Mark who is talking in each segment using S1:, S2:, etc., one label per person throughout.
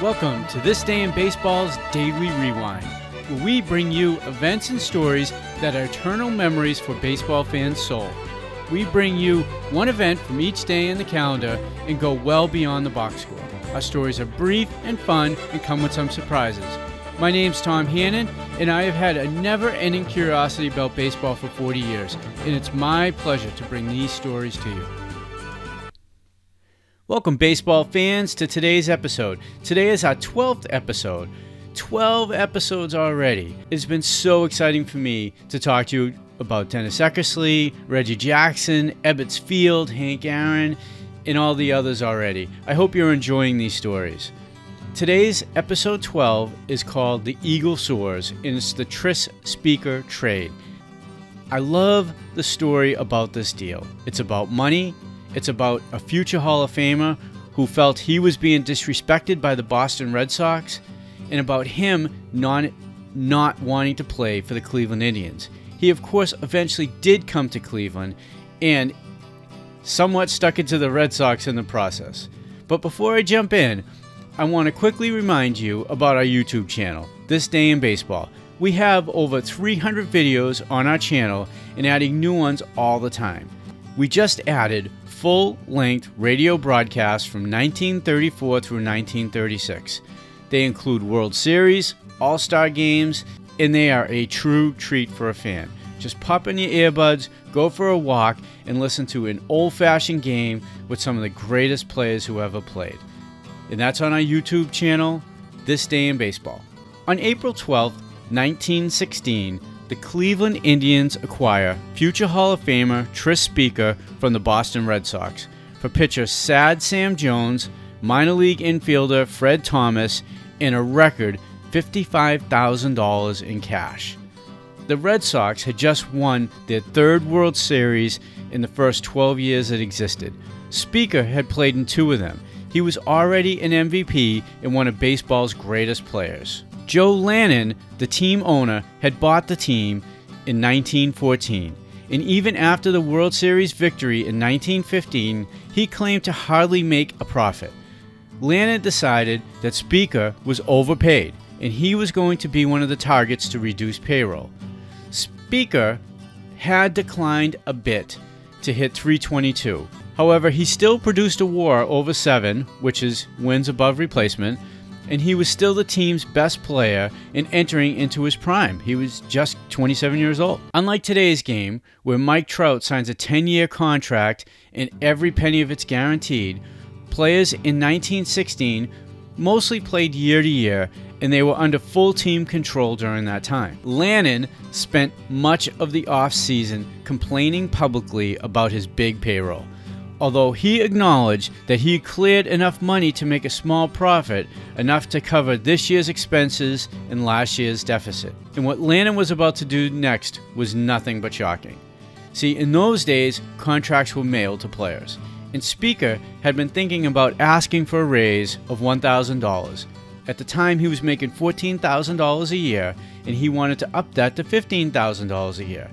S1: Welcome to This Day in Baseball's Daily Rewind, where we bring you events and stories that are eternal memories for baseball fans' soul. We bring you one event from each day in the calendar and go well beyond the box score. Our stories are brief and fun and come with some surprises. My name's Tom Hannon, and I have had a never ending curiosity about baseball for 40 years, and it's my pleasure to bring these stories to you. Welcome, baseball fans, to today's episode. Today is our 12th episode. 12 episodes already. It's been so exciting for me to talk to you about Dennis Eckersley, Reggie Jackson, Ebbets Field, Hank Aaron, and all the others already. I hope you're enjoying these stories. Today's episode 12 is called The Eagle Soars, and it's the Tris Speaker trade. I love the story about this deal. It's about money, it's about a future Hall of Famer who felt he was being disrespected by the Boston Red Sox, and about him not, not wanting to play for the Cleveland Indians. He, of course, eventually did come to Cleveland and somewhat stuck into the Red Sox in the process. But before I jump in, I want to quickly remind you about our YouTube channel, This Day in Baseball. We have over 300 videos on our channel and adding new ones all the time. We just added full length radio broadcasts from 1934 through 1936. They include World Series, All Star games, and they are a true treat for a fan. Just pop in your earbuds, go for a walk, and listen to an old fashioned game with some of the greatest players who ever played. And that's on our YouTube channel, This Day in Baseball. On April 12, 1916, the Cleveland Indians acquire future Hall of Famer Tris Speaker from the Boston Red Sox for pitcher Sad Sam Jones, minor league infielder Fred Thomas, and a record $55,000 in cash. The Red Sox had just won their third World Series in the first 12 years it existed. Speaker had played in two of them. He was already an MVP and one of baseball's greatest players. Joe Lannin, the team owner, had bought the team in 1914, and even after the World Series victory in 1915, he claimed to hardly make a profit. Lannin decided that Speaker was overpaid, and he was going to be one of the targets to reduce payroll. Speaker had declined a bit to hit 322. However, he still produced a WAR over 7, which is wins above replacement, and he was still the team's best player and entering into his prime. He was just 27 years old. Unlike today's game, where Mike Trout signs a 10 year contract and every penny of it's guaranteed, players in 1916 mostly played year to year and they were under full team control during that time. Lannin spent much of the offseason complaining publicly about his big payroll although he acknowledged that he cleared enough money to make a small profit, enough to cover this year's expenses and last year's deficit. And what Lannin was about to do next was nothing but shocking. See, in those days, contracts were mailed to players, and Speaker had been thinking about asking for a raise of $1,000. At the time, he was making $14,000 a year, and he wanted to up that to $15,000 a year.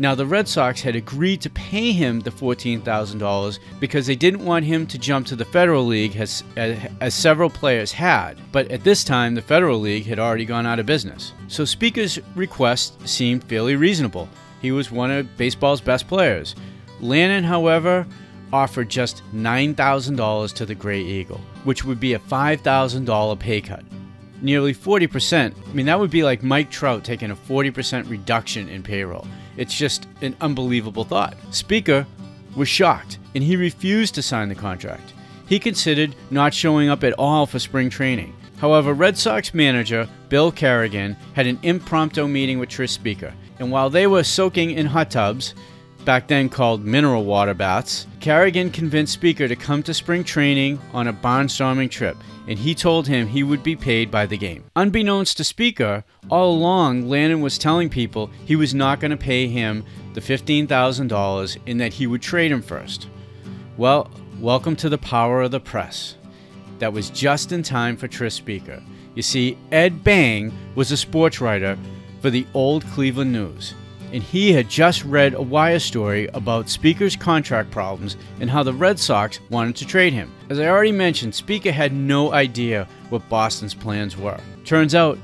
S1: Now, the Red Sox had agreed to pay him the $14,000 because they didn't want him to jump to the Federal League as, as, as, several players had. But at this time, the Federal League had already gone out of business. So Speaker's request seemed fairly reasonable. He was one of baseball's best players. Lannin, however, offered just $9,000 to the Gray Eagle, which would be a $5,000 pay cut nearly 40%. I mean, that would be like Mike Trout taking a 40% reduction in payroll. It's just an unbelievable thought. Speaker was shocked and he refused to sign the contract. He considered not showing up at all for spring training. However, Red Sox manager Bill Carrigan had an impromptu meeting with Tris Speaker, and while they were soaking in hot tubs, back then called mineral water baths, Carrigan convinced Speaker to come to spring training on a barnstorming trip, and he told him he would be paid by the game. Unbeknownst to Speaker, all along Lannin was telling people he was not going to pay him the $15,000 and that he would trade him first. Well, welcome to the power of the press. That was just in time for Tris Speaker. You see, Ed Bang was a sports writer for the old Cleveland News. And he had just read a wire story about Speaker's contract problems and how the Red Sox wanted to trade him. As I already mentioned, Speaker had no idea what Boston's plans were. Turns out,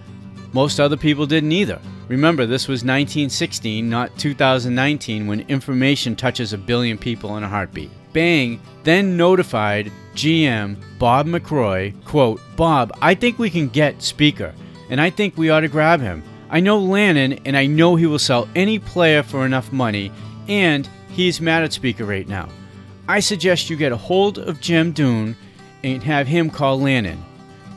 S1: most other people didn't either. Remember, this was 1916, not 2019, when information touches a billion people in a heartbeat. Bang then notified GM Bob McRoy, quote, Bob, I think we can get Speaker, and I think we ought to grab him. I know Lannin, and I know he will sell any player for enough money, and he's mad at Speaker right now. I suggest you get a hold of Jim Dune and have him call Lannin.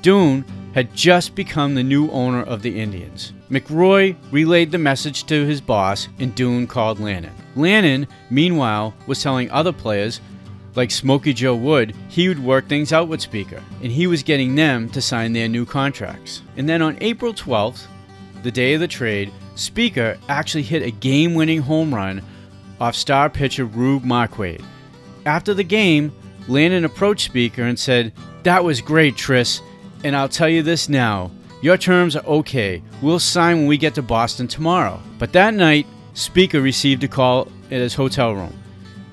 S1: Dune had just become the new owner of the Indians. McRoy relayed the message to his boss, and Dune called Lannin. Lannin, meanwhile, was telling other players, like Smokey Joe Wood, he would work things out with Speaker, and he was getting them to sign their new contracts. And then on April 12th, the day of the trade, Speaker actually hit a game winning home run off star pitcher Rube Marquard. After the game, Lannin approached Speaker and said, That was great, Tris, and I'll tell you this now. Your terms are okay. We'll sign when we get to Boston tomorrow. But that night, Speaker received a call at his hotel room.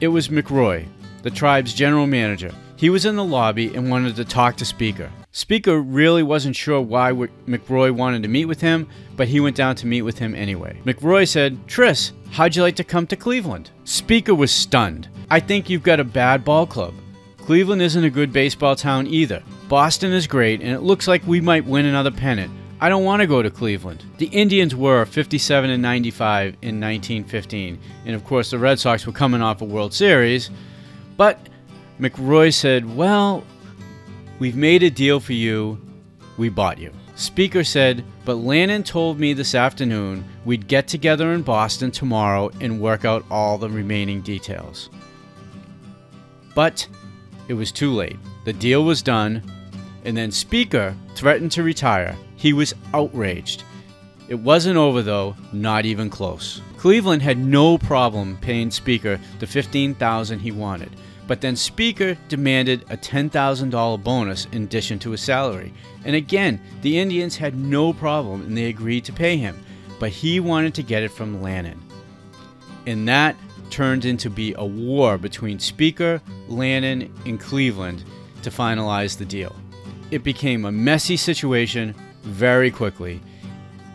S1: It was McRoy, the tribe's general manager. He was in the lobby and wanted to talk to Speaker. Speaker really wasn't sure why McRoy wanted to meet with him, but he went down to meet with him anyway. McRoy said, Tris, how'd you like to come to Cleveland? Speaker was stunned. I think you've got a bad ball club. Cleveland isn't a good baseball town either. Boston is great, and it looks like we might win another pennant. I don't want to go to Cleveland. The Indians were 57 and 95 in 1915, and of course the Red Sox were coming off a World Series. But McRoy said, Well, we've made a deal for you. We bought you. Speaker said, But Lannin told me this afternoon we'd get together in Boston tomorrow and work out all the remaining details. But it was too late. The deal was done, and then Speaker threatened to retire. He was outraged. It wasn't over though, not even close. Cleveland had no problem paying Speaker the 15,000 he wanted, but then Speaker demanded a $10,000 bonus in addition to his salary. And again, the Indians had no problem and they agreed to pay him, but he wanted to get it from Lannin. And that turned into be a war between Speaker, Lannin, and Cleveland to finalize the deal. It became a messy situation very quickly,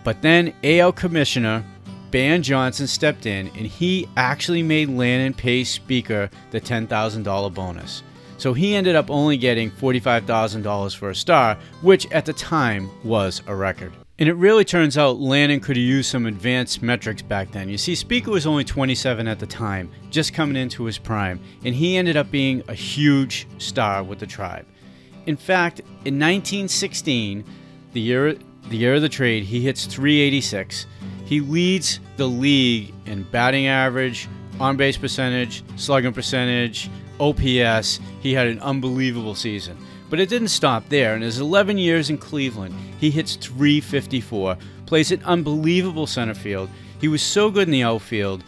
S1: but then AL Commissioner Ban Johnson stepped in and he actually made Lannin pay Speaker the $10,000 bonus. So he ended up only getting $45,000 for a star, which at the time was a record. And it really turns out Lannin could have used some advanced metrics back then. You see, Speaker was only 27 at the time, just coming into his prime, and he ended up being a huge star with the tribe. In fact, in 1916, the year the year of the trade, he hits 386. He leads the league in batting average, on base percentage, slugging percentage, OPS. He had an unbelievable season. But it didn't stop there. In his 11 years in Cleveland, he hits 354, plays an unbelievable center field. He was so good in the outfield.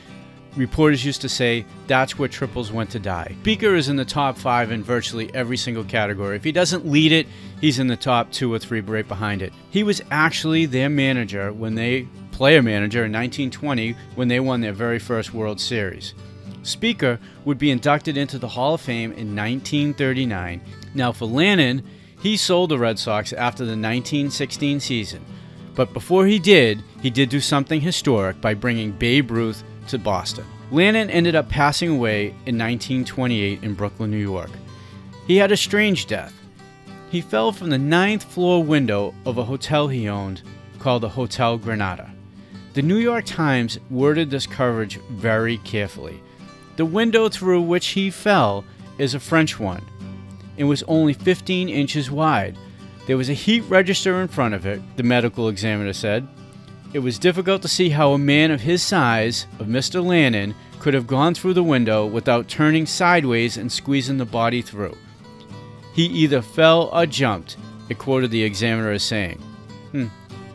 S1: Reporters used to say that's where triples went to die. Speaker is in the top five in virtually every single category. If he doesn't lead it, he's in the top two or three right behind it. He was actually their manager when they player manager in 1920 when they won their very first World Series. Speaker would be inducted into the Hall of Fame in 1939. Now, for Lannin, he sold the Red Sox after the 1916 season. But before he did, he did do something historic by bringing Babe Ruth to Boston. Lannin ended up passing away in 1928 in Brooklyn, New York. He had a strange death. He fell from the ninth floor window of a hotel he owned called the Hotel Granada. The New York Times worded this coverage very carefully. The window through which he fell is a French one. It was only 15 inches wide. There was a heat register in front of it, the medical examiner said. It was difficult to see how a man of his size, of Mr. Lannin, could have gone through the window without turning sideways and squeezing the body through. He either fell or jumped, it quoted the examiner as saying. Hmm,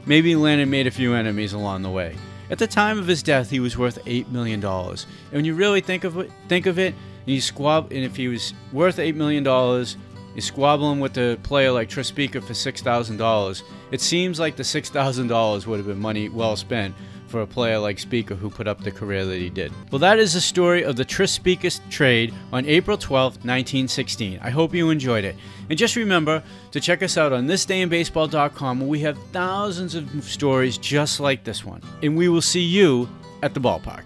S1: Maybe Lannin made a few enemies along the way. At the time of his death, he was worth eight million dollars. And when you really think of it, think of it, and you squab, and if he was worth eight million dollars, you squabbling with a player like Speaker for six thousand dollars. It seems like the six thousand dollars would have been money well spent. for a player like Speaker who put up the career that he did. Well, that is the story of the Tris Speaker trade on April 12, 1916. I hope you enjoyed it. And just remember to check us out on thisdayinbaseball.com where we have thousands of stories just like this one. And we will see you at the ballpark.